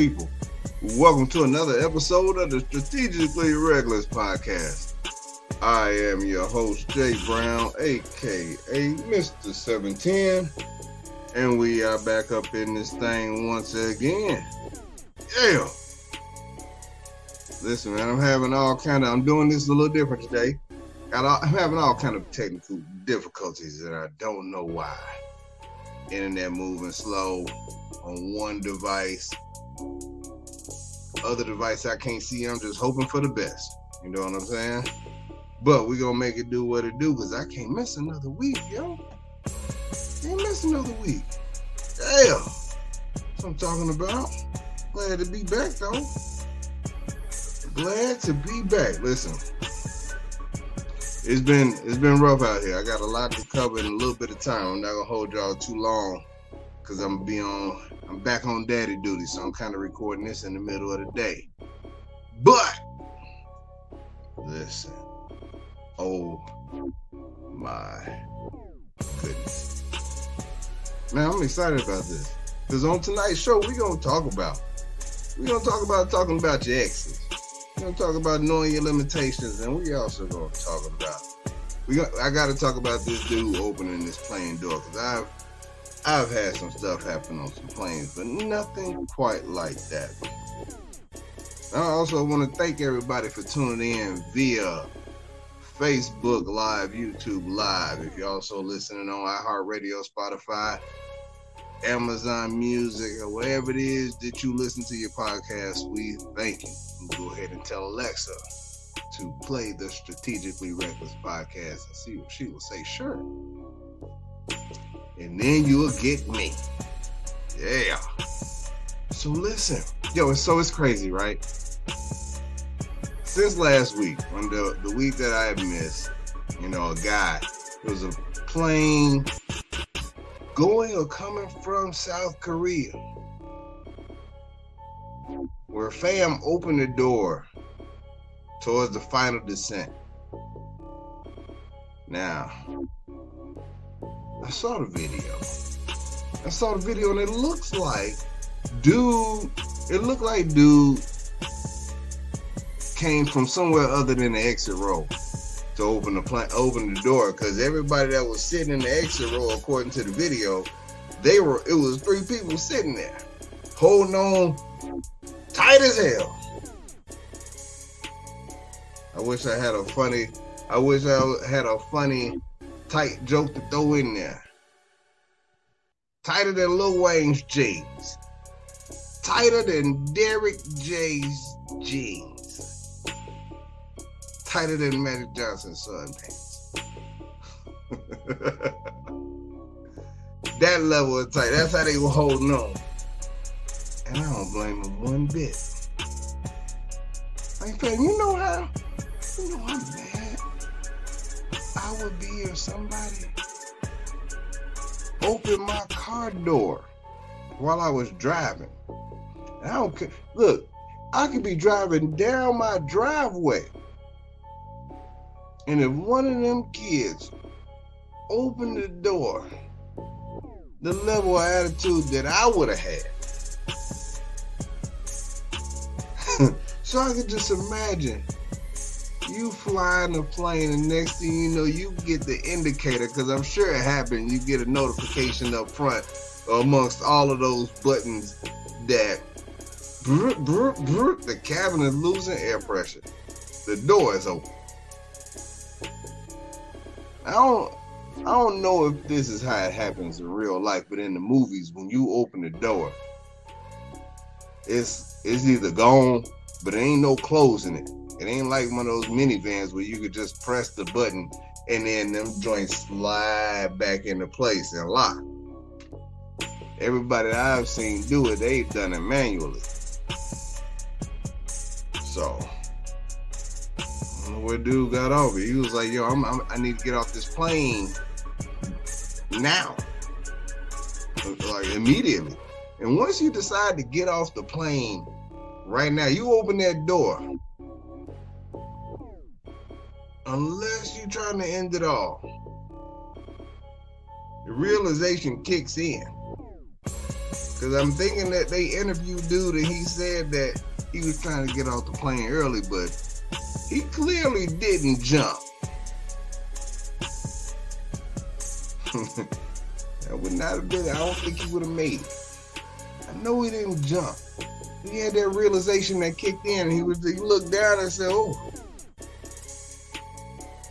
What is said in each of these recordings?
People? Welcome to another episode of the Strategically Reckless Podcast. I am your host, Jay Brown, aka Mr. 710, and we are back up in this thing once again. Yeah. Listen, man, I'm having all kind of. I'm doing this a little different today. All, I'm having all kind of technical difficulties, and I don't know why. Internet moving slow on one device. Other device I can't see. I'm just hoping for the best. You know what I'm saying? But we gonna make it do what it do, cause I can't miss another week, yo. Can't miss another week. Damn. That's what I'm talking about. Glad to be back though. Glad to be back. Listen. It's been it's been rough out here. I got a lot to cover in a little bit of time. I'm not gonna hold y'all too long because I'm be on I'm back on daddy duty, so I'm kind of recording this in the middle of the day. But listen, oh my goodness. Man, I'm excited about this. Because on tonight's show, we're gonna talk about we're gonna talk about talking about your exes. We're gonna talk about knowing your limitations, and we also gonna talk about we got I gotta talk about this dude opening this plane door because I've I've had some stuff happen on some planes, but nothing quite like that. I also want to thank everybody for tuning in via Facebook Live, YouTube Live. If you're also listening on iHeartRadio, Spotify, Amazon Music, or wherever it is that you listen to your podcast, we thank you. Go ahead and tell Alexa to play the Strategically Reckless podcast and see what she will say. Sure and then you'll get me. Yeah. So listen, yo, so it's crazy, right? Since last week, on the the week that I missed, you know, a guy, it was a plane going or coming from South Korea, where fam opened the door towards the final descent. Now, I saw the video. I saw the video and it looks like dude, it looked like dude came from somewhere other than the exit row to open the plant, open the door because everybody that was sitting in the exit row, according to the video, they were it was three people sitting there holding on tight as hell. I wish I had a funny. I wish I had a funny tight joke to throw in there. Tighter than Lil Wayne's jeans. Tighter than Derek J's jeans. Tighter than Magic Johnson's son pants. that level of tight. That's how they were holding on. And I don't blame them one bit. Like, you know how? You know I'm mad. I would be if somebody opened my car door while I was driving. I don't care. Look, I could be driving down my driveway. And if one of them kids opened the door, the level of attitude that I would have had. so I could just imagine you fly in a plane, and next thing you know, you get the indicator because I'm sure it happened. You get a notification up front amongst all of those buttons that brr, brr, brr, the cabin is losing air pressure. The door is open. I don't. I don't know if this is how it happens in real life, but in the movies, when you open the door, it's it's either gone, but there ain't no closing it. It ain't like one of those minivans where you could just press the button and then them joints slide back into place and lock. Everybody I've seen do it, they've done it manually. So, where dude got off. He was like, "Yo, I'm, I'm, i need to get off this plane now, like immediately." And once you decide to get off the plane right now, you open that door unless you're trying to end it all. The realization kicks in. Because I'm thinking that they interviewed dude and he said that he was trying to get off the plane early, but he clearly didn't jump. that would not have been, I don't think he would have made it. I know he didn't jump. He had that realization that kicked in and he was he looked down and said, Oh.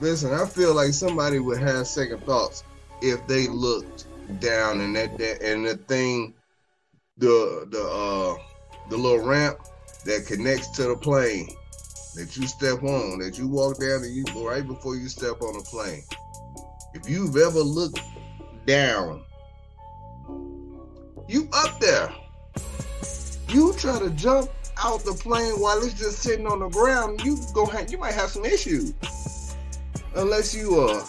Listen, I feel like somebody would have second thoughts if they looked down and that, that and the thing the the uh the little ramp that connects to the plane that you step on, that you walk down and you right before you step on the plane. If you've ever looked down, you up there. You try to jump out the plane while it's just sitting on the ground, you go you might have some issues. Unless you are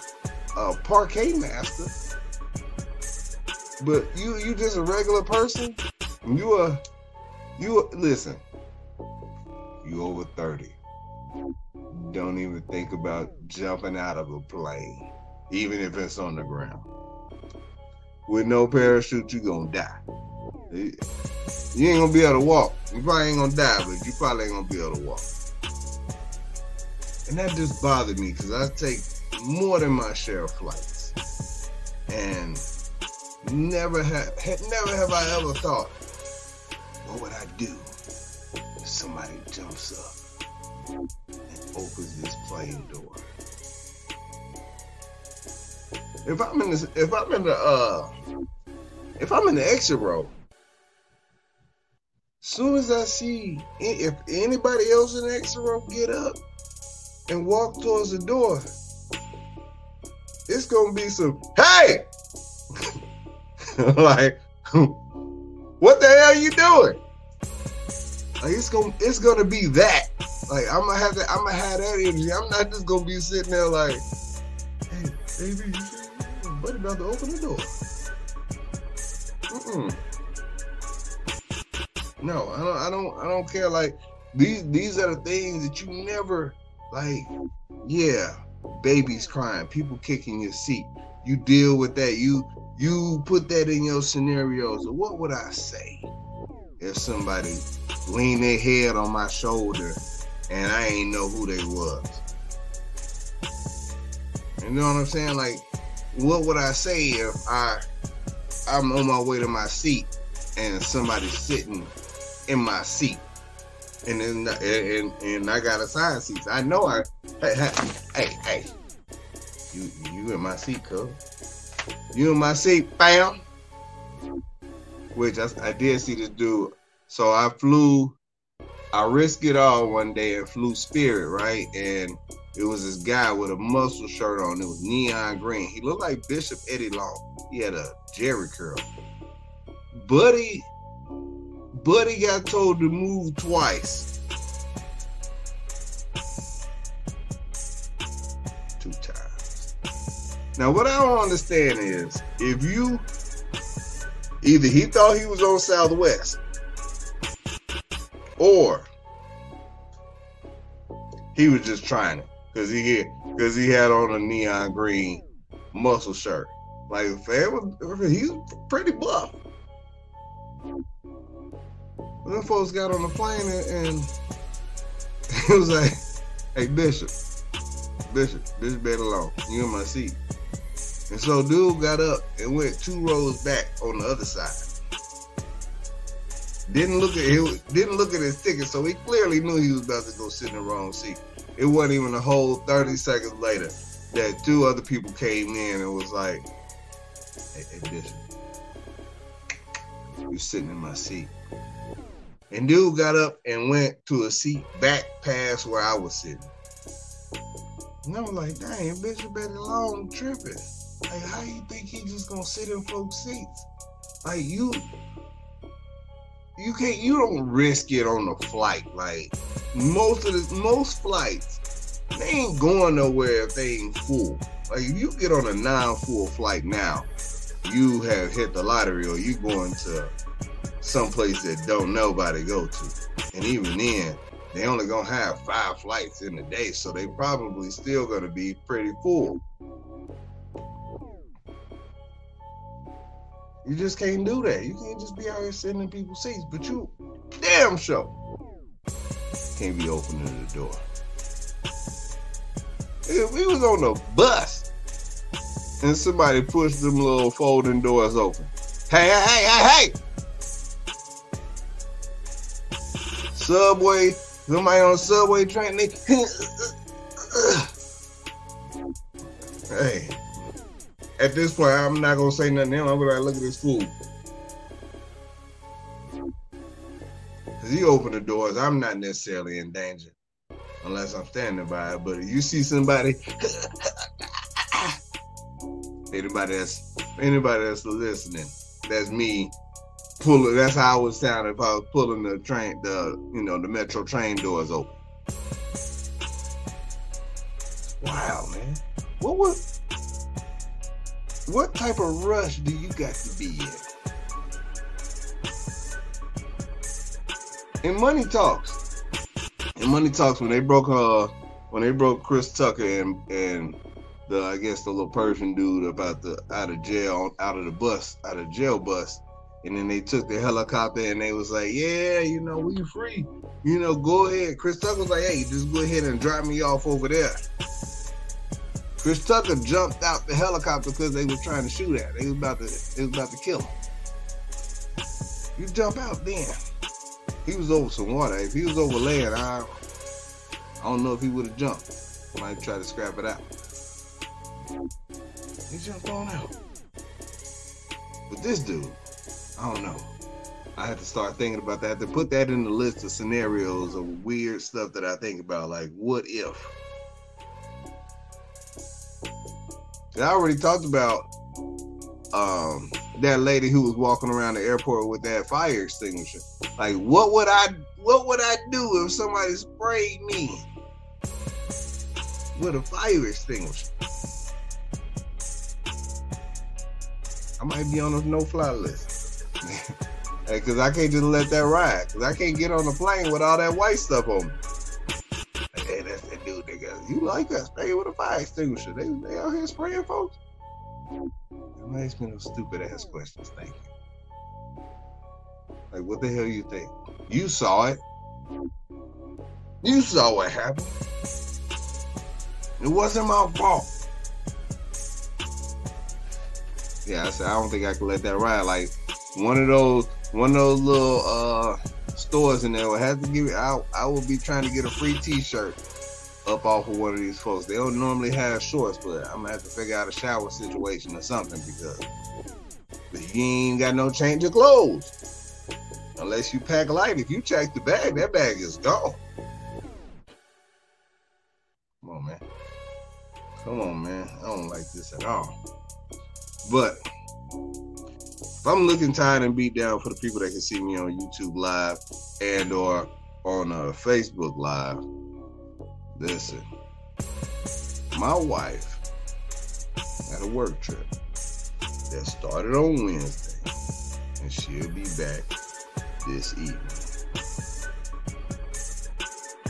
a parkour master. But you you just a regular person, you are you listen. You over 30. Don't even think about jumping out of a plane, even if it's on the ground. With no parachute, you gonna die. You ain't gonna be able to walk. You probably ain't gonna die, but you probably ain't gonna be able to walk. And that just bothered me because I take more than my share of flights. And never have never have I ever thought, what would I do if somebody jumps up and opens this plane door? If I'm in this, if I'm in the uh if I'm in the exit row, soon as I see if anybody else in the exit row get up and walk towards the door, it's gonna be some hey, like what the hell you doing? Like it's gonna it's gonna be that. Like I'm gonna have to I'm gonna have that energy. I'm not just gonna be sitting there like, hey, baby, you buddy about to open the door. Mm-mm. No, I don't I don't I don't care. Like these these are the things that you never like, yeah, babies crying, people kicking your seat. You deal with that. You you put that in your scenarios. What would I say if somebody leaned their head on my shoulder and I ain't know who they was? You know what I'm saying? Like, what would I say if I I'm on my way to my seat and somebody's sitting in my seat? And then and, and I got assigned seats. I know I hey hey hey, you you in my seat, cuz. You in my seat, bam. Which I, I did see this dude. So I flew, I risked it all one day and flew Spirit, right? And it was this guy with a muscle shirt on. It was neon green. He looked like Bishop Eddie Long. He had a Jheri curl. Buddy Buddy got told to move twice. Two times. Now, what I don't understand is if you either he thought he was on Southwest or he was just trying it because he had because he had on a neon green muscle shirt. Like, he's pretty buff them folks got on the plane and, and it was like, hey Bishop, Bishop, Bishop Eddie Long. You in my seat. And so dude got up and went two rows back on the other side. Didn't look at it, didn't look at his ticket, so he clearly knew he was about to go sit in the wrong seat. It wasn't even a whole 30 seconds later that two other people came in and was like, hey, hey Bishop, you're sitting in my seat. And dude got up and went to a seat back past where I was sitting. And I was like, dang, Bishop Eddie Long tripping. Like, how you think he just gonna sit in folks' seats? Like you you can't you don't risk it on the flight. Like most of the most flights, they ain't going nowhere if they ain't full. Like if you get on a non-full flight now, you have hit the lottery or you going to someplace that don't nobody go to. And even then, they only gonna have five flights in a day, so they probably still gonna be pretty full. You just can't do that. You can't just be out here sitting in people's seats. But you, damn sure, can't be opening the door. If we was on the bus and somebody pushed them little folding doors open. Hey, hey, hey, hey, Subway, somebody on the subway train, they, hey, at this point, I'm not gonna say nothing. I'm gonna look at this fool. Cause he opened the doors. I'm not necessarily in danger unless I'm standing by. But if you see somebody, anybody that's anybody that's listening, that's me pulling. That's how I would sound if I was pulling the train, the you know the metro train doors open. Wow, man, what was? What type of rush do you got to be in? In Money Talks, in Money Talks, when they broke uh when they broke Chris Tucker and and the I guess the little Persian dude about the out of jail out of the bus out of jail bus, and then they took the helicopter and they was like, yeah, you know, we free, you know, go ahead. Chris Tucker was like, hey, just go ahead and drop me off over there. Chris Tucker jumped out the helicopter because they was trying to shoot at. They was about to, they was about to kill him. You jump out then. He was over some water. If he was over land, I, I don't know if he would have jumped. Might try to scrap it out. He jumped on out. But this dude, I don't know. I had to start thinking about that. To put that in the list of scenarios of weird stuff that I think about, like what if? And I already talked about um, that lady who was walking around the airport with that fire extinguisher. Like, what would I what would I do if somebody sprayed me with a fire extinguisher? I might be on a no-fly list. Because I can't just let that ride. Because I can't get on the plane with all that white stuff on me. hey, that's that dude, nigga. You like that? Spray with a fire extinguisher. They, they out here spraying folks. It makes me no stupid ass questions. Thank you. Like, what the hell you think? You saw it. You saw what happened. It wasn't my fault. Yeah, I said I don't think I can let that ride. Like one of those, one of those little uh stores in there will have to give it. I I will be trying to get a free T-shirt up off of one of these folks. They don't normally have shorts, but I'm gonna have to figure out a shower situation or something because you ain't got no change of clothes unless you pack light. If you check the bag, that bag is gone. Come on, man. Come on, man. I don't like this at all. But I'm looking tired and beat down for the people that can see me on YouTube Live and or on uh, Facebook Live, listen. My wife had a work trip that started on Wednesday, and she'll be back this evening.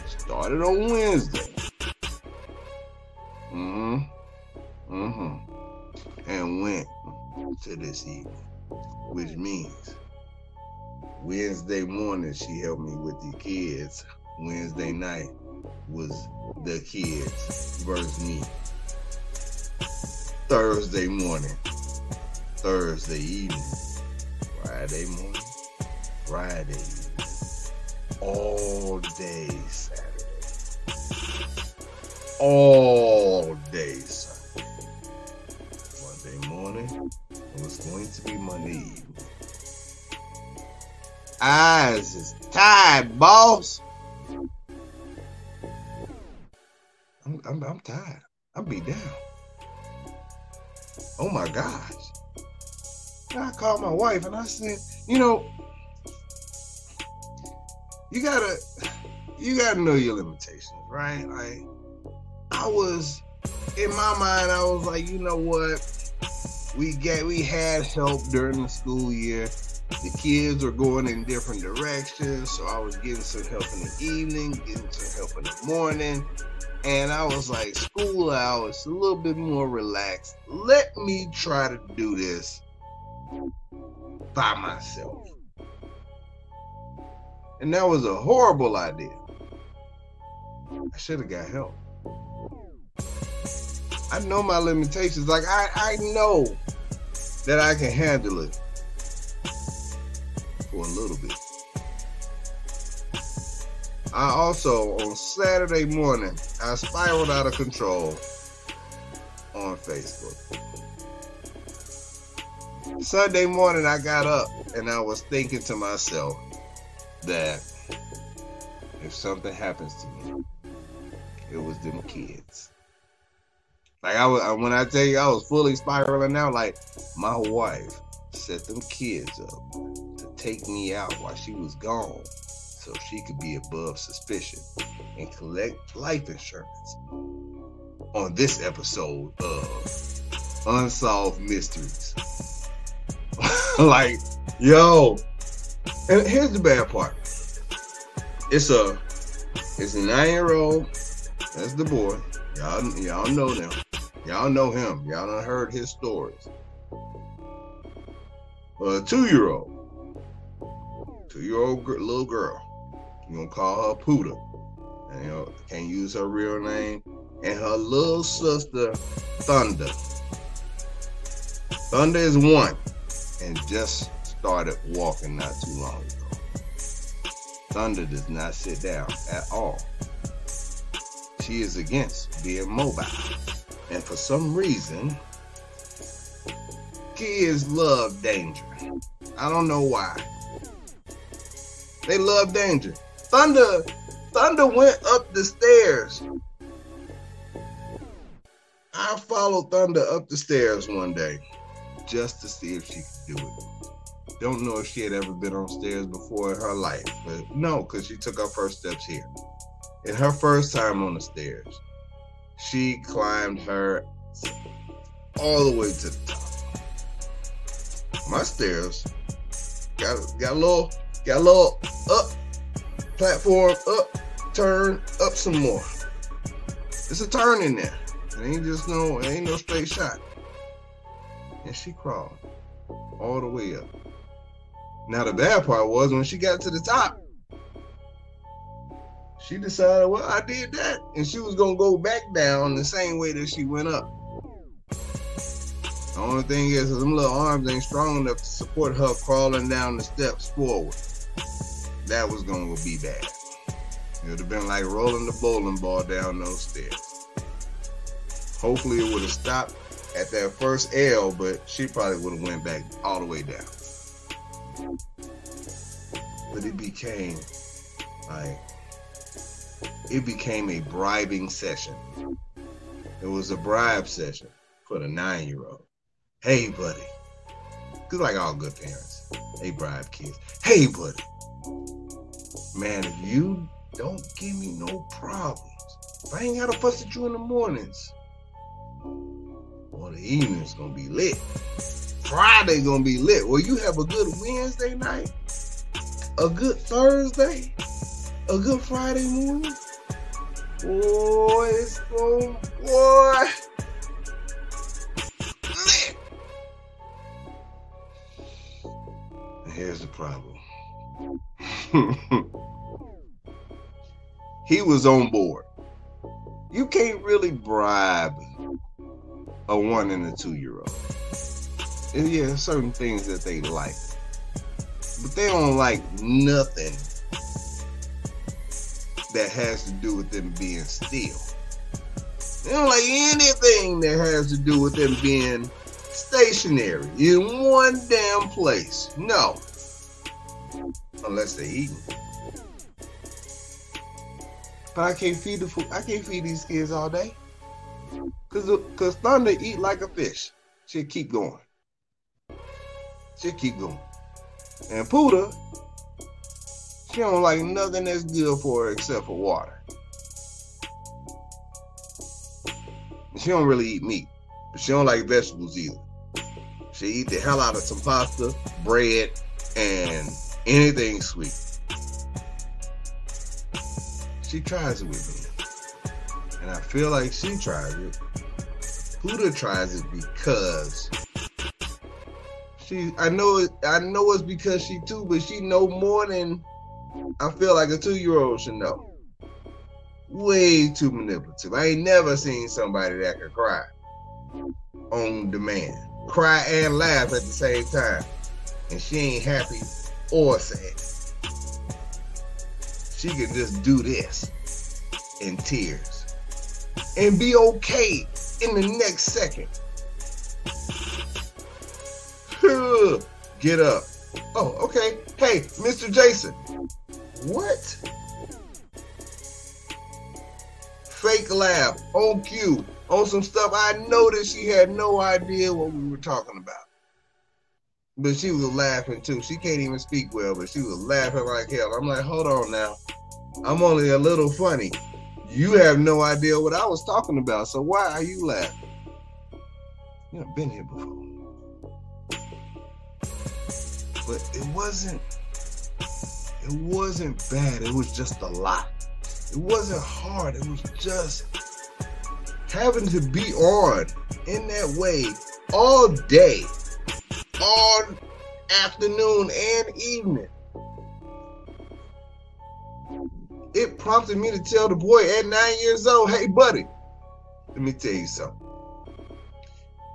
Started on Wednesday. Mm-hmm. Mm-hmm and went to this evening, which hmm. means Wednesday morning she helped me with the kids. Wednesday hmm. night was the kids versus me. Thursday morning, Thursday evening, Friday morning, Friday evening, all day Saturday, all day Sunday morning. Was going to be Monday evening. Eyes is tired, boss. I'm, I'm, I'm tired. I'm beat down. Oh my gosh. And I called my wife and I said, you know, you gotta you gotta know your limitations, right? Like I was in my mind, I was like, you know what? We get we had help during the school year. The kids were going in different directions, so I was getting some help in the evening, getting some help in the morning, and I was like, school hours a little bit more relaxed. Let me try to do this by myself. And that was a horrible idea. I should have got help. I know my limitations. Like I, I know that I can handle it for a little bit. I also on Saturday morning I spiraled out of control on Facebook. Sunday morning I got up and I was thinking to myself that if something happens to me, it was them kids. Like I was when I tell you I was fully spiraling out, like my wife set them kids up to take me out while she was gone so she could be above suspicion and collect life insurance on this episode of Unsolved Mysteries. like, yo, and here's the bad part. It's a it's a nine year old. That's the boy. Y'all y'all know them. Y'all know him. Y'all done heard his stories. A two year old. Two year old little girl. You gonna call her Puda. And you know, can't use her real name. And her little sister, Thunder. Thunder is one and just started walking not too long ago. Thunder does not sit down at all. She is against being mobile. And for some reason, kids love danger. I don't know why. They love danger. Thunder, Thunder went up the stairs. I followed Thunder up the stairs one day just to see if she could do it. Don't know if she had ever been on stairs before in her life, but no, because she took her first steps here. In her first time on the stairs, she climbed her all the way to the top. My stairs got got a little got a little up platform up, turn up some more. It's a turn in there. It ain't just no, it ain't no straight shot. And she crawled all the way up. Now the bad part was when she got to the top, she decided, well, I did that, and she was gonna go back down the same way that she went up. The only thing is, them little arms ain't strong enough to support her crawling down the steps forward that was going to be bad. It would have been like rolling the bowling ball down those stairs. Hopefully, it would have stopped at that first L, but she probably would have went back all the way down. But it became like it became a bribing session. It was a bribe session for the nine-year-old. Hey, buddy. Cause like all good parents, they bribe kids. Hey, buddy man, if you don't give me no problems, if I ain't gotta fuss at you in the mornings, well, the evening's gonna be lit. Friday gonna be lit. Well, you have a good Wednesday night, a good Thursday, a good Friday morning. Boy, it's going, boy. Here's the problem. he was on board. You can't really bribe a one and a two year old. And yeah, certain things that they like. But they don't like nothing that has to do with them being still. They don't like anything that has to do with them being stationary in one damn place. No unless they're eating. But I can't feed the food. I can't feed these kids all day. Cause, cause Thunder eat like a fish. She'll keep going. She'll keep going. And Puda, she don't like nothing that's good for her except for water. She don't really eat meat, but she don't like vegetables either. She eat the hell out of some pasta, bread, and anything sweet. She tries it with me. And I feel like she tries it. Puda tries it because She, I know it. I know it's because she too, but she know more than I feel like a two year old should know. Way too manipulative. I ain't never seen somebody that could cry on demand, cry and laugh at the same time, and she ain't happy or sad. She can just do this in tears and be okay in the next second. Get up. Oh, okay. Hey, Mr. Jason. What? Fake laugh on cue on some stuff I that she had no idea what we were talking about. But she was laughing too. She can't even speak well, but she was laughing like hell. I'm like, hold on now. I'm only a little funny. You have no idea what I was talking about, so why are you laughing? You know, been here before. But it wasn't it wasn't bad. It was just a lot. It wasn't hard. It was just having to be on in that way all day, all afternoon and evening. It prompted me to tell the boy at nine years old, hey, buddy, let me tell you something.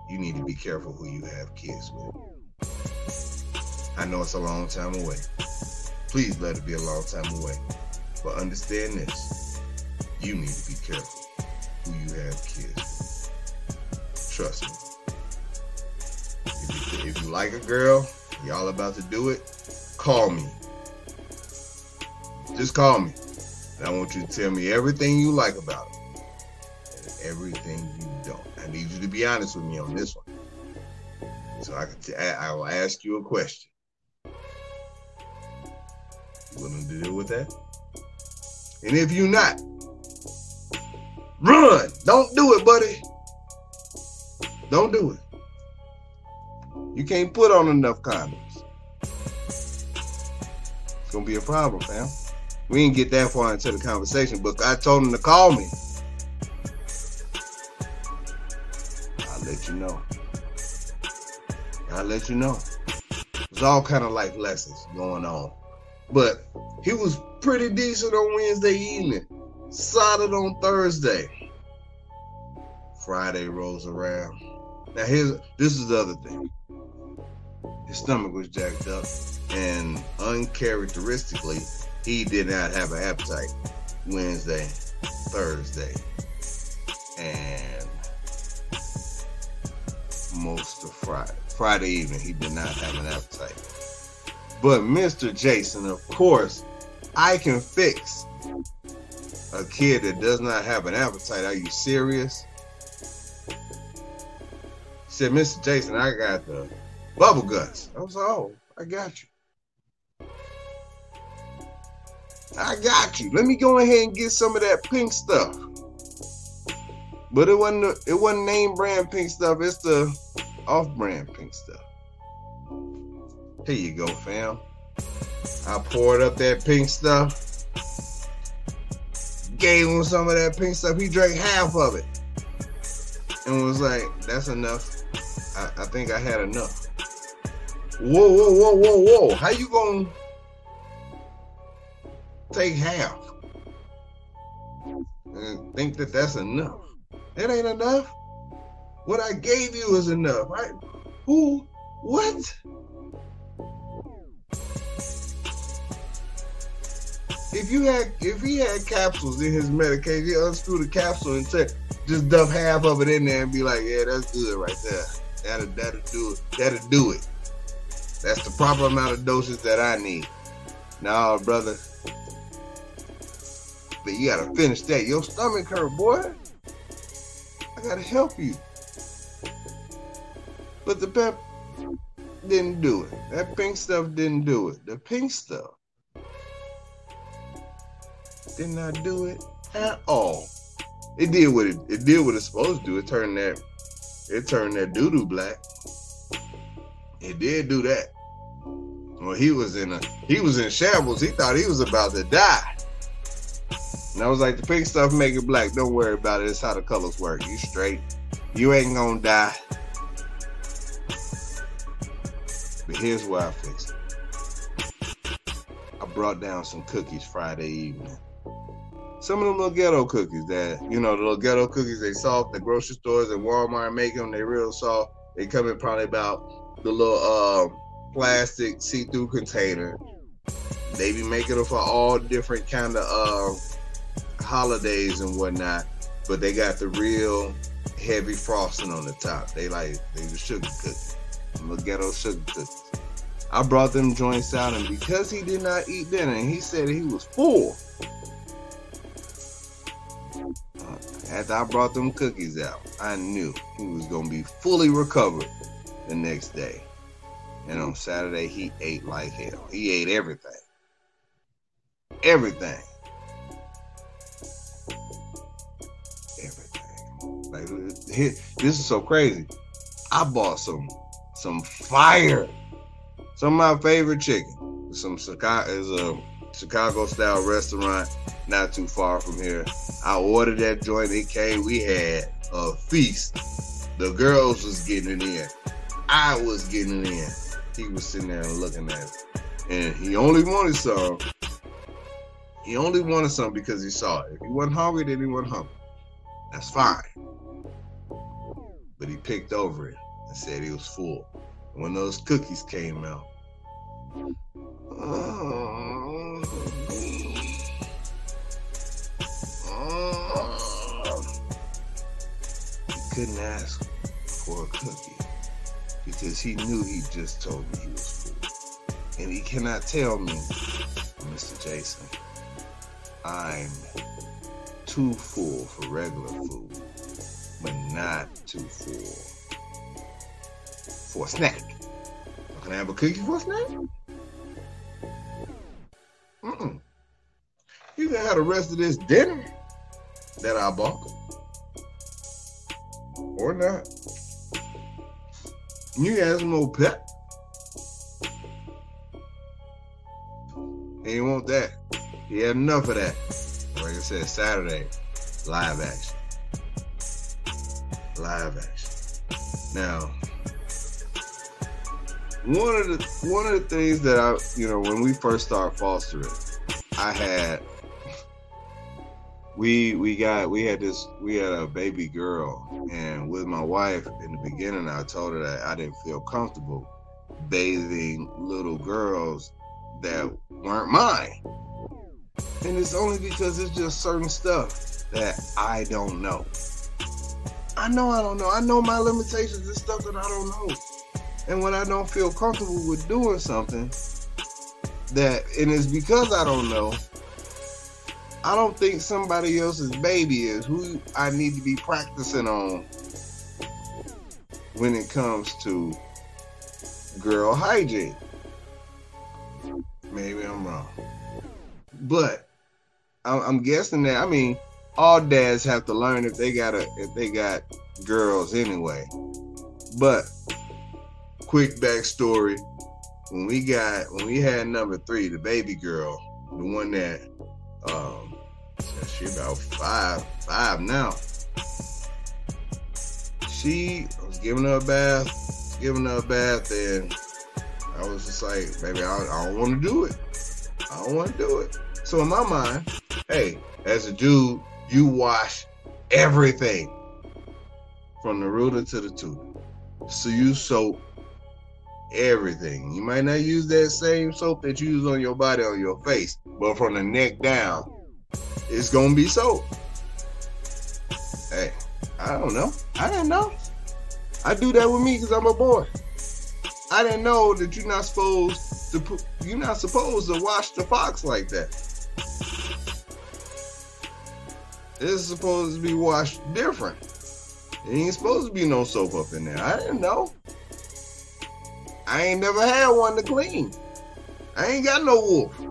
You need to be careful who you have kids with. I know it's a long time away. Please let it be a long time away. But understand this you need to be careful who you have kids. Trust me. If you, if you like a girl, y'all about to do it, call me. Just call me. And I want you to tell me everything you like about it and everything you don't. I need you to be honest with me on this one. So I can t- I will ask you a question. Willing to deal with that? And if you're not, run. Don't do it, buddy. Don't do it. You can't put on enough condoms. It's gonna be a problem, fam. We didn't get that far into the conversation, but I told him to call me. I'll let you know. I'll let you know. It's all kind of like lessons going on. But he was pretty decent on Wednesday evening, solid on Thursday. Friday rolls around. Now here's this is the other thing. His stomach was jacked up, and uncharacteristically, he did not have an appetite Wednesday, Thursday, and most of Friday. Friday evening, he did not have an appetite. But Mr. Jason, of course, I can fix a kid that does not have an appetite. Are you serious? He said, Mr. Jason, I got the bubble guts. I was like, oh, I got you. I got you. Let me go ahead and get some of that pink stuff. But it wasn't it wasn't name brand pink stuff. It's the off brand pink stuff. Here you go, fam. I poured up that pink stuff. Gave him some of that pink stuff. He drank half of it. And was like, that's enough. I, I think I had enough. Whoa, whoa, whoa, whoa, whoa. How you gonna take half and think that that's enough? It ain't enough. What I gave you is enough. I, who? What? If you had, if he had capsules in his medication, he unscrew the capsule and take, just dump half of it in there and be like, "Yeah, that's good right there. That'll that'll do it. That'll do it. That's the proper amount of doses that I need." Nah, brother. But you gotta finish that. Your stomach hurt, boy. I gotta help you. But the pep didn't do it. That pink stuff didn't do it. The pink stuff did not do it at all. It did what it, it did what it's supposed to do. It turned that it turned that doo doo black. It did do that. Well, he was in a he was in shambles. He thought he was about to die. And I was like, the pink stuff make it black. Don't worry about it. It's how the colors work. You straight. You ain't gonna die. But here's why I fixed it. I brought down some cookies Friday evening. Some of them little ghetto cookies that, you know, the little ghetto cookies they soft, the grocery stores and Walmart make them, they real soft. They come in probably about the little uh, plastic see-through container. They be making them for all different kind of uh, holidays and whatnot, but they got the real heavy frosting on the top. They like they the sugar cookies, little ghetto sugar cookies. I brought them joints out, and because he did not eat dinner, and he said he was full. After I brought them cookies out, I knew he was gonna be fully recovered the next day. And on Saturday, he ate like hell. He ate everything. Everything. Everything. Like this is so crazy. I bought some some fire, some of my favorite chicken. Some Chicago is a Chicago style restaurant not too far from here. I ordered that joint. It came. We had a feast. The girls was getting it in. I was getting it in. He was sitting there looking at it. And he only wanted some. He only wanted some because he saw it. If he wasn't hungry, then he wasn't hungry. That's fine. But he picked over it and said he was full. When those cookies came out, oh, couldn't ask for a cookie because he knew he just told me he was full. And he cannot tell me, Mr. Jason, I'm too full for regular food, but not too full for a snack. Can I have a cookie for a snack? Mm-mm. You can have the rest of this dinner that I bought. Or not. You got some more pep. And you want that. He had enough of that. Like I said, Saturday, live action. Live action. Now, one of the one of the things that I, you know, when we first started fostering, I had we we got we had this we had a baby girl and with my wife in the beginning i told her that i didn't feel comfortable bathing little girls that weren't mine. And it's only because it's just certain stuff that i don't know. I know i don't know. I know my limitations and stuff that i don't know. And when i don't feel comfortable with doing something that and it's because i don't know I don't think somebody else's baby is who I need to be practicing on when it comes to girl hygiene. Maybe I'm wrong. But I'm guessing that I mean all dads have to learn if they got a if they got girls anyway. But quick backstory. When we got when we had number three, the baby girl, the one that um she about five, five now. She was giving her a bath, giving her a bath, and I was just like, baby, I, I don't want to do it. I don't want to do it. So in my mind, hey, as a dude, you wash everything from the rooter to the tutor. So you soap everything. You might not use that same soap that you use on your body on your face, but from the neck down, it's gonna be so. Hey, I don't know. I didn't know. I do that with me because I'm a boy. I didn't know that you're not supposed to you're not supposed to wash the fox like that. It's supposed to be washed different. It ain't supposed to be no soap up in there. I didn't know. I ain't never had one to clean. I ain't got no wolf.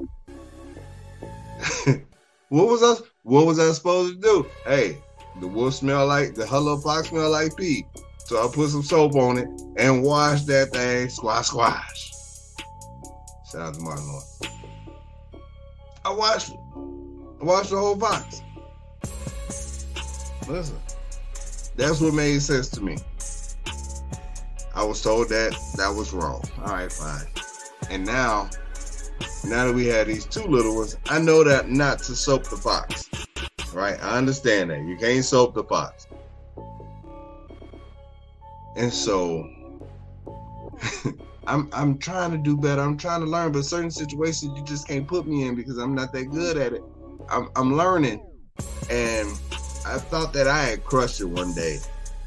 What was I? What was I supposed to do? Hey, the wolf smell like the hello fox smell like pee. So I put some soap on it and wash that thing. Squash, squash. Shout out to Martin Lawrence. I washed it. I washed the whole box. Listen, that's what made sense to me. I was told that that was wrong. All right, fine. And now, now that we have these two little ones, I know that not to soap the fox. Right? I understand that. You can't soap the fox. And so I'm I'm trying to do better. I'm trying to learn, but certain situations you just can't put me in because I'm not that good at it. I'm I'm learning. And I thought that I had crushed it one day.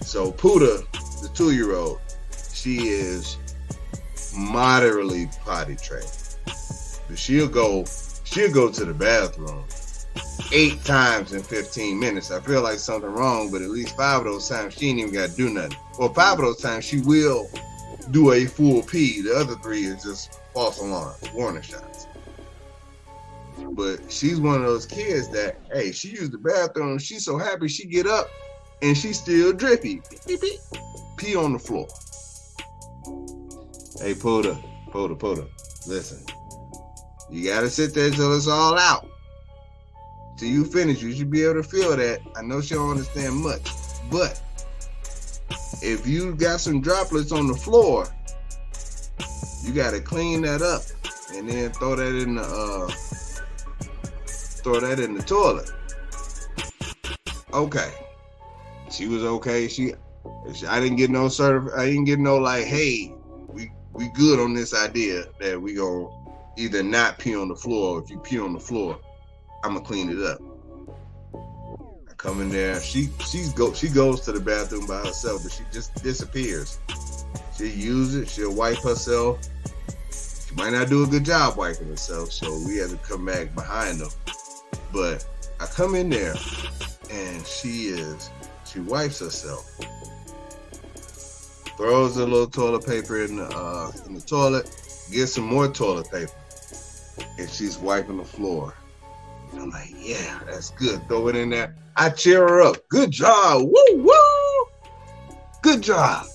So Puda, the two-year-old, she is moderately potty trained. But she'll go, she'll go to the bathroom eight times in 15 minutes. I feel like something wrong, but at least five of those times she ain't even got to do nothing. Well, five of those times she will do a full pee. The other three is just false alarm, warning shots. But she's one of those kids that, hey, she used the bathroom. She's so happy she get up and she's still drippy. Beep, beep, beep. Pee on the floor. Hey, Poda, Poda, Poda, listen. You gotta sit there till it's all out. Till you finish, you should be able to feel that. I know she don't understand much, but if you got some droplets on the floor, you gotta clean that up and then throw that in the uh, throw that in the toilet. Okay. She was okay. She I didn't get no certif I didn't get no like, hey, we we good on this idea that we gonna either not pee on the floor or if you pee on the floor, I'm gonna clean it up. I come in there, she she's go she goes to the bathroom by herself, but she just disappears. She use it, she'll wipe herself. She might not do a good job wiping herself, so we had to come back behind them. But I come in there and she is she wipes herself throws a little toilet paper in the uh, in the toilet, gets some more toilet paper, and she's wiping the floor. And I'm like, yeah, that's good. Throw it in there. I cheer her up. Good job. Woo woo. Good job.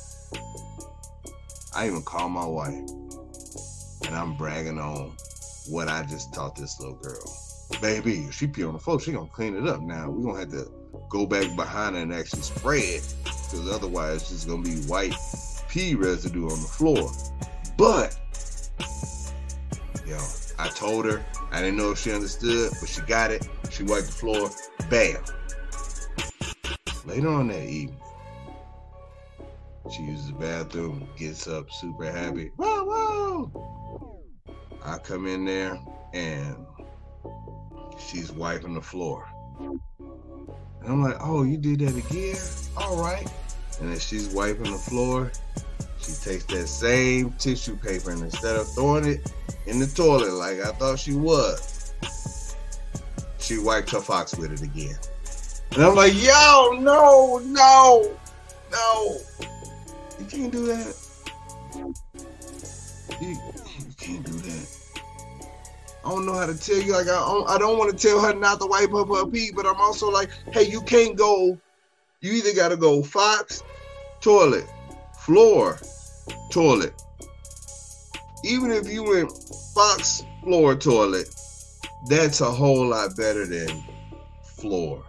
I even call my wife, and I'm bragging on what I just taught this little girl. Baby, if she pee on the floor, she gonna clean it up. Now we gonna have to go back behind her and actually spray it because otherwise it's just gonna be white pee residue on the floor. But yo, I told her I didn't know if she understood, but she got it. She wiped the floor. Bam. Later on that evening, she uses the bathroom, gets up super happy. Whoa, whoa. I come in there and she's wiping the floor. And I'm like, oh, you did that again? All right. And then she's wiping the floor. She takes that same tissue paper and instead of throwing it in the toilet like I thought she was, she wiped her fox with it again. And I'm like, yo, no, no, no. You can't do that. You, you can't do that. I don't know how to tell you. Like, I don't, I don't want to tell her not to wipe up her pee, but I'm also like, hey, you can't go. You either got to go fox, toilet, floor, toilet. Even if you went fox, floor, toilet, that's a whole lot better than floor,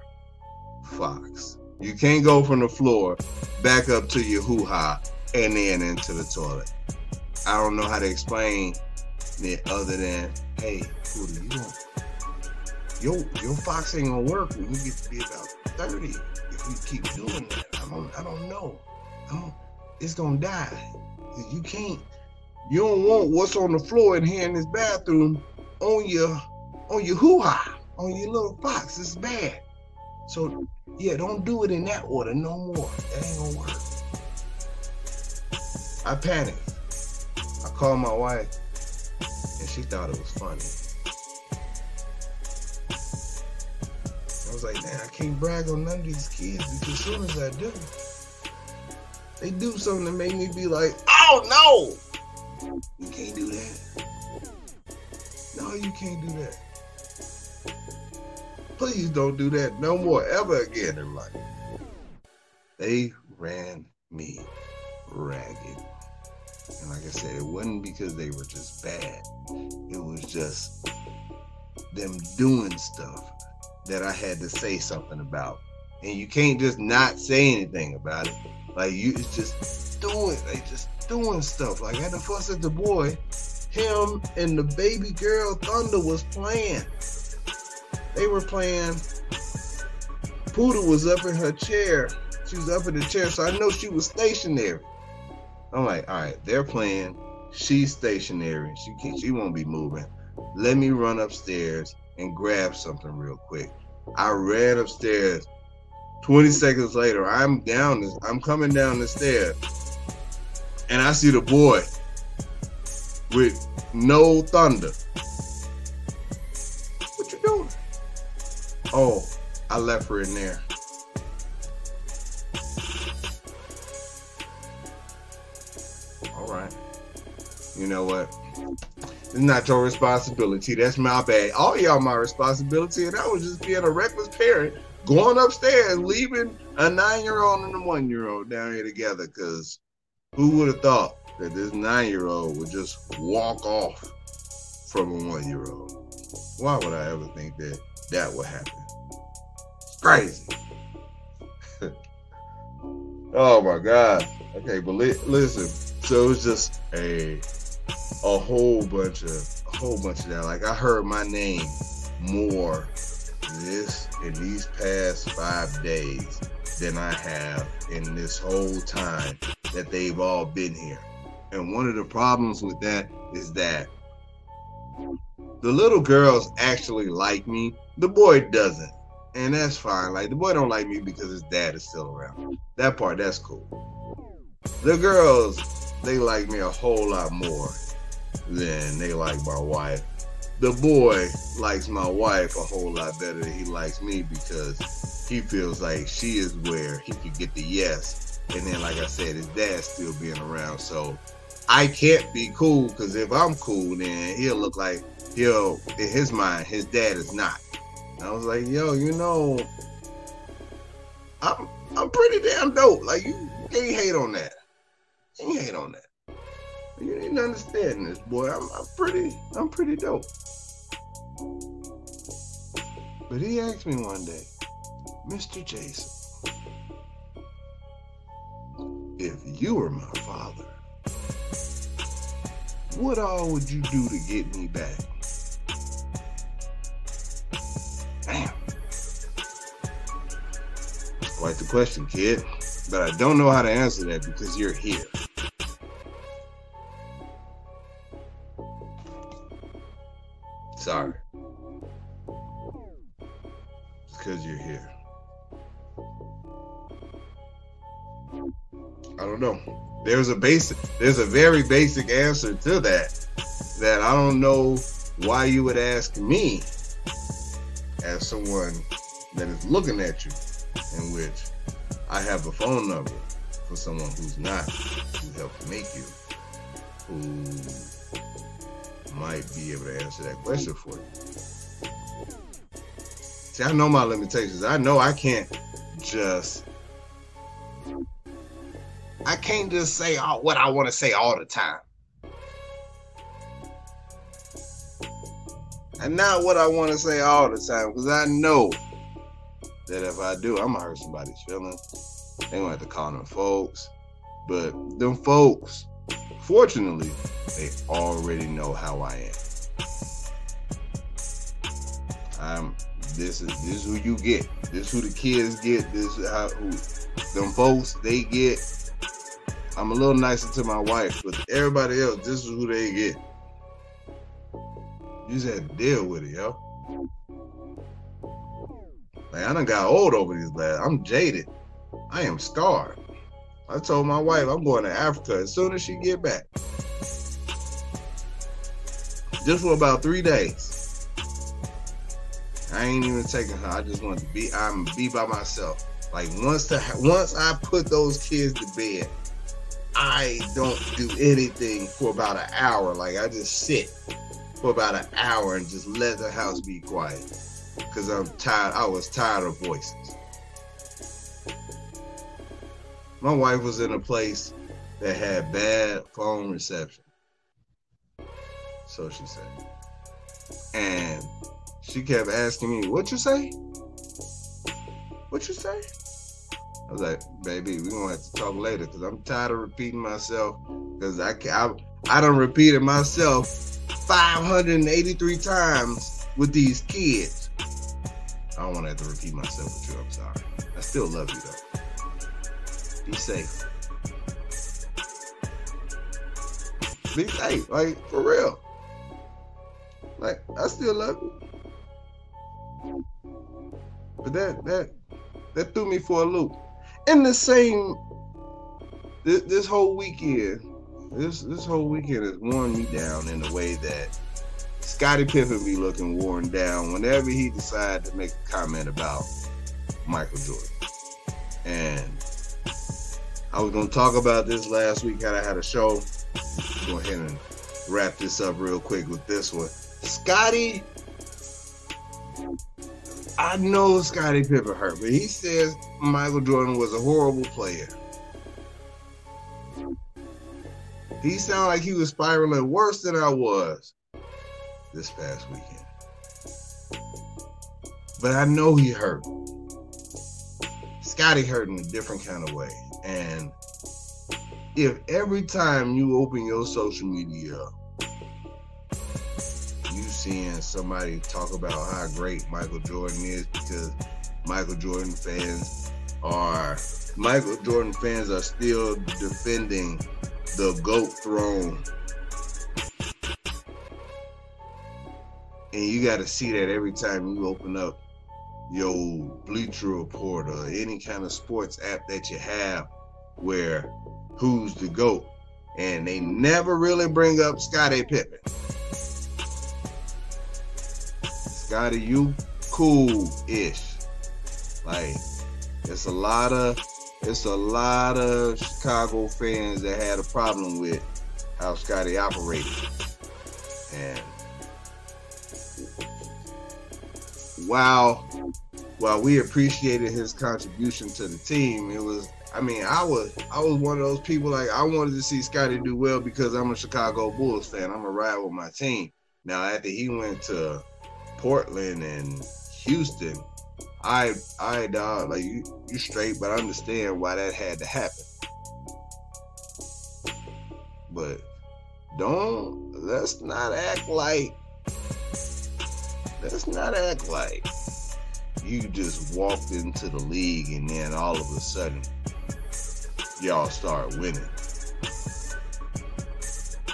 fox. You can't go from the floor back up to your hoo ha and then into the toilet. I don't know how to explain it other than, hey, Puda, you your your fox ain't gonna work when you get to be about 30 if you keep doing that. I don't I don't know. I don't, it's gonna die. You can't you don't want what's on the floor in here in this bathroom on your on your hoo-ha, on your little fox. It's bad. So yeah, don't do it in that order no more. That ain't gonna work. I panicked. I called my wife and she thought it was funny. I was like, man, I can't brag on none of these kids because as soon as I do, they do something to make me be like, oh no, you can't do that. No, you can't do that. Please don't do that no more ever again in life. They ran me ragged. And like I said, it wasn't because they were just bad. It was just them doing stuff that I had to say something about and you can't just not say anything about it. Like you just doing, like just doing stuff. Like I had to fuss at the boy. Him and the baby girl Thunder was playing. They were playing. Poodle was up in her chair. She was up in the chair, so I know she was stationary. I'm like, all right, they're playing. She's stationary. She can't, she won't be moving. Let me run upstairs and grab something real quick. I ran upstairs. 20 seconds later, I'm down I'm coming down the stairs. And I see the boy with no thunder. What you doing? Oh, I left her in there. All right. You know what? It's not your responsibility. That's my bad. All y'all my responsibility, and I was just being a reckless parent, going upstairs, leaving a nine-year-old and a one-year-old down here together. Cause who would have thought that this nine-year-old would just walk off from a one-year-old? Why would I ever think that that would happen? It's crazy. oh my God. Okay, but li- listen. So it's just a a whole bunch of a whole bunch of that. Like I heard my name more this in these past five days than I have in this whole time that they've all been here. And one of the problems with that is that the little girls actually like me. The boy doesn't. And that's fine. Like the boy don't like me because his dad is still around. That part, that's cool. The girls, they like me a whole lot more than they like my wife. The boy likes my wife a whole lot better than he likes me because he feels like she is where he could get the yes. And then, like I said, his dad's still being around. So I can't be cool because if I'm cool, then he'll look like he'll, in his mind, his dad is not. And I was like, yo, you know, I'm I'm pretty damn dope. Like you, can't hate on that. You can't hate on that. You didn't understand this, boy. I'm, I'm pretty, I'm pretty dope. But he asked me one day, Mr. Jason, if you were my father, what all would you do to get me back? Damn. Quite the question, kid. But I don't know how to answer that because you're here. Sorry. Because you're here. I don't know. There's a basic, there's a very basic answer to that. That I don't know why you would ask me as someone that is looking at you, in which I have a phone number for someone who's not, who helped make you, who might be able to answer that question for you. See, I know my limitations. I know I can't just I can't just say all, what I want to say all the time. And not what I want to say all the time, because I know that if I do, I'm gonna hurt somebody's feelings. They gonna have to call them folks. But them folks, fortunately, they already know how I am. I'm this is this is who you get. This is who the kids get. This is how who them folks they get. I'm a little nicer to my wife, but everybody else, this is who they get. You just had to deal with it, yo. Like I done got old over these last. I'm jaded. I am scarred. I told my wife I'm going to Africa as soon as she get back. Just for about three days. I ain't even taking her. I just want to be. I'm be by myself. Like once the once I put those kids to bed, I don't do anything for about an hour. Like I just sit for about an hour and just let the house be quiet. Cause I'm tired. I was tired of voices. My wife was in a place that had bad phone reception. So she said. And she kept asking me, what you say? What you say? I was like, baby, we're gonna have to talk later because I'm tired of repeating myself. Because I, I I don't repeat it myself 583 times with these kids. I don't want to have to repeat myself with you. I'm sorry. I still love you though. Be safe. Be safe, like for real. Like I still love you. But that that that threw me for a loop. In the same this, this whole weekend, this this whole weekend has worn me down in a way that Scottie Pippen be looking worn down whenever he decide to make a comment about Michael Jordan. And I was gonna talk about this last week. Had I had a show, go ahead and wrap this up real quick with this one. Scottie, I know Scottie Pippen hurt, but he says Michael Jordan was a horrible player. He sounded like he was spiraling worse than I was this past weekend. But I know he hurt. Scottie hurt in a different kind of way. And if every time you open your social media you seeing somebody talk about how great Michael Jordan is because Michael Jordan fans are Michael Jordan fans are still defending the GOAT throne. And you got to see that every time you open up your Bleacher Report or any kind of sports app that you have where who's the GOAT. And they never really bring up Scottie Pippen. Scottie, you cool-ish. Like, it's a lot of it's a lot of Chicago fans that had a problem with how Scottie operated. And while while we appreciated his contribution to the team, it was I mean, I was I was one of those people like I wanted to see Scottie do well because I'm a Chicago Bulls fan. I'm a ride with my team. Now after he went to Portland and Houston, I I dog like you you straight, but I understand why that had to happen. But don't let's not act like let's not act like you just walked into the league and then all of a sudden y'all start winning.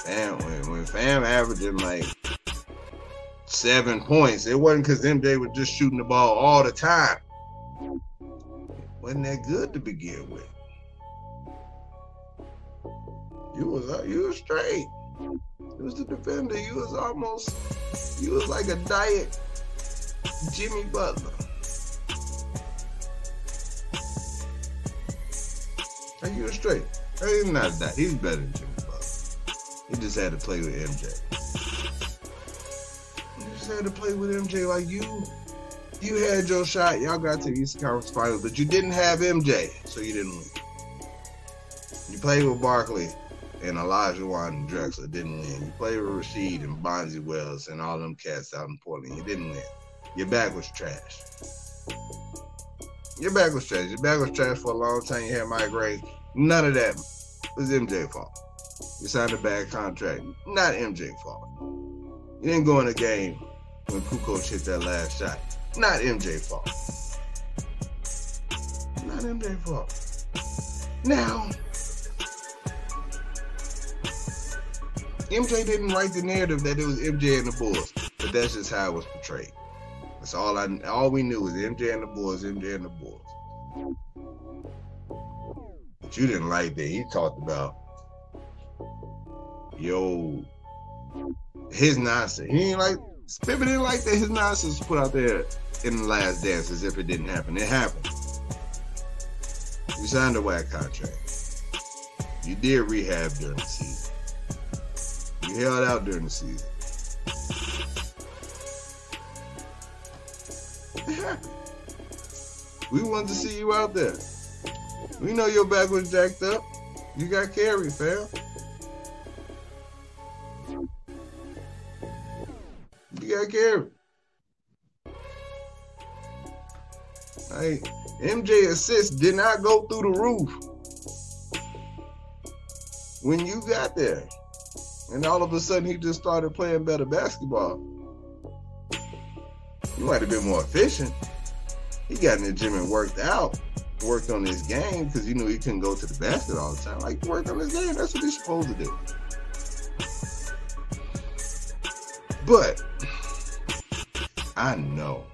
And when, when fam averaging like seven points. It wasn't because MJ was just shooting the ball all the time. wasn't that good to begin with. You was uh, you was straight. You was the defender. You was almost you was like a diet Jimmy Butler. Like you was straight. He's not that. He's better than Jimmy Butler. He just had to play with MJ He just had to play with MJ. Like you, you had your shot. Y'all got to the Eastern Conference Finals, but you didn't have MJ, so you didn't win. You played with Barkley and Olajuwon and Drexler, didn't win. You played with Rasheed and Bonzi Wells and all them cats out in Portland. You didn't win. Your back was trash. Your back was trash. Your back was trash for a long time. You had migraines. None of that was MJ fault. You signed a bad contract. Not MJ fault. You didn't go in the game when Kukoc hit that last shot. Not MJ fault. Not MJ fault. Now, MJ didn't write the narrative that it was MJ and the Bulls, but that's just how it was portrayed. That's all I all we knew was MJ and the boys, MJ and the boys. But you didn't like that. He talked about yo his nonsense. He ain't like Pippen didn't like that his nonsense was put out there in the last dance as if it didn't happen. It happened. You signed a whack contract. You did rehab during the season. You held out during the season. We wanted to see you out there. We know your back was jacked up. You got carried, fam. You got carried. I Like MJ assists did not go through the roof when you got there. And all of a sudden he just started playing better basketball. He might have been more efficient. He got in the gym and worked out, worked on his game because you knew he couldn't go to the basket all the time. Like, worked on his game. That's what he's supposed to do. But I know,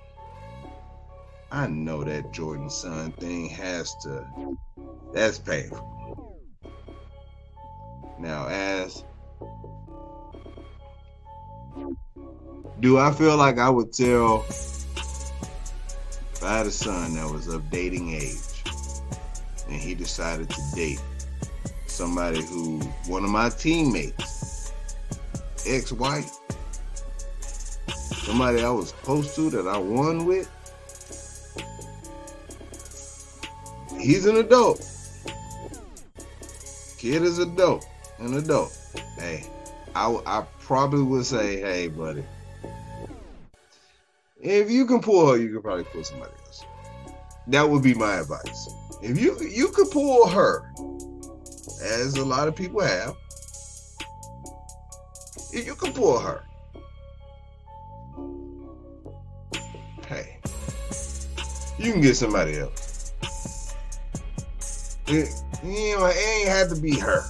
I know that Jordan son thing has to, that's painful. Now, as do I feel like I would tell if I had a son that was of dating age and he decided to date somebody who one of my teammates, ex-wife, somebody I was close to that I won with. He's an adult. Kid is adult, an adult. Hey, I, I probably would say, hey, buddy, if you can pull her, you can probably pull somebody else. That would be my advice. If you you could pull her, as a lot of people have, you can pull her, hey, you can get somebody else. It, you know, it ain't had to be her.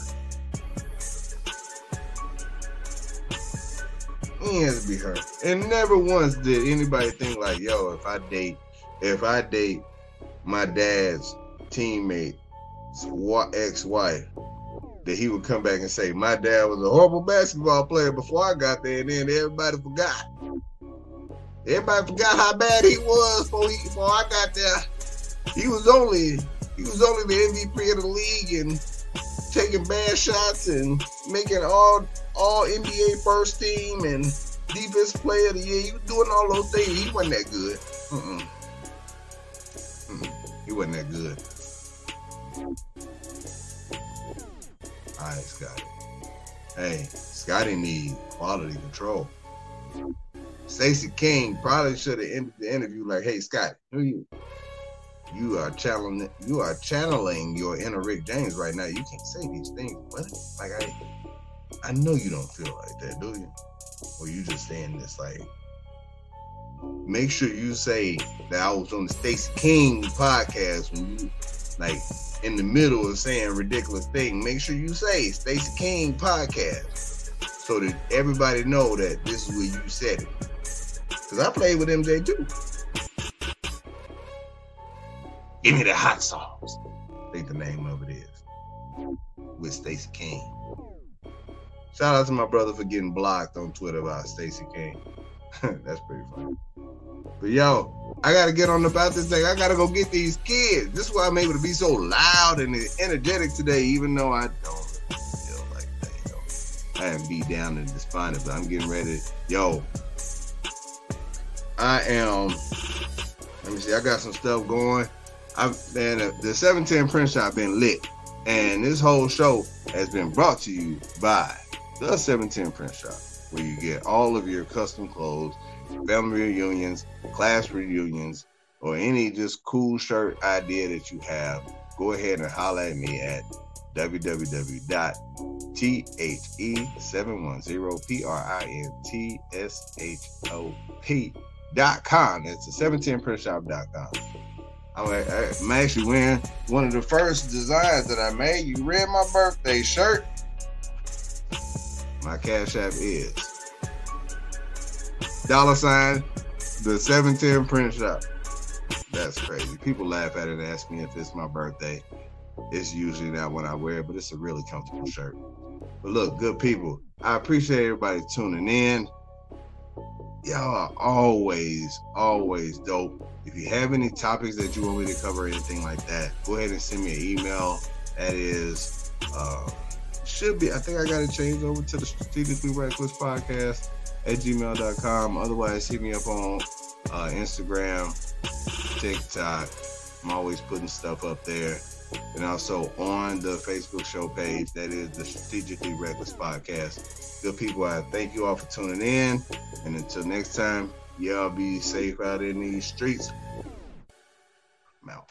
To be her. And never once did anybody think like, yo, if I date, if I date my dad's teammate, ex-wife, that he would come back and say, my dad was a horrible basketball player before I got there, and then everybody forgot. Everybody forgot how bad he was before, he, before I got there. He was only he was only the MVP of the league and taking bad shots and making all all NBA first team and defense player of the year. He was doing all those things. He wasn't that good. Mm-mm. Mm-mm. He wasn't that good. All right, Scottie. Hey, Scottie need quality control. Stacey King probably should have ended the interview like, "Hey, Scott, who you? You are channeling, you are channeling your inner Rick James right now. You can't say these things, but like I, I know you don't feel like that, do you? Or you just saying this like, make sure you say that I was on the Stacey King podcast when you like in the middle of saying ridiculous thing. Make sure you say Stacey King podcast so that everybody know that this is where you said it. Cause I played with MJ too. Give me the hot sauce. I think the name of it is. With Stacey King. Shout out to my brother for getting blocked on Twitter by Stacey King. That's pretty funny. But yo, I gotta get on about this thing. I gotta go get these kids. This is why I'm able to be so loud and energetic today, even though I don't feel like that. Yo. I am beat down and despondent, but I'm getting ready. Yo, I am. Let me see. I got some stuff going. I've man, uh, the 710 print shop been lit, and this whole show has been brought to you by the 710 Print Shop, where you get all of your custom clothes, family reunions, class reunions, or any just cool shirt idea that you have. Go ahead and holler at me at www.the710printshop.com. That's the 710printshop.com. I'm, I'm actually wearing one of the first designs that I made. You read my birthday shirt. My cash app is dollar sign the 710 print shop. That's crazy. People laugh at it and ask me if it's my birthday. It's usually not when I wear it, but it's a really comfortable shirt. But look, good people, I appreciate everybody tuning in. Y'all are always, always dope. If you have any topics that you want me to cover, anything like that, go ahead and send me an email. That is uh, should be. I think I got to change over to the Strategically Reckless podcast at gmail.com. Otherwise, hit me up on uh, Instagram, TikTok. I'm always putting stuff up there. And also on the Facebook show page, that is the Strategically Reckless podcast. Good people, I thank you all for tuning in. And until next time, y'all be safe out in these streets. I'm out.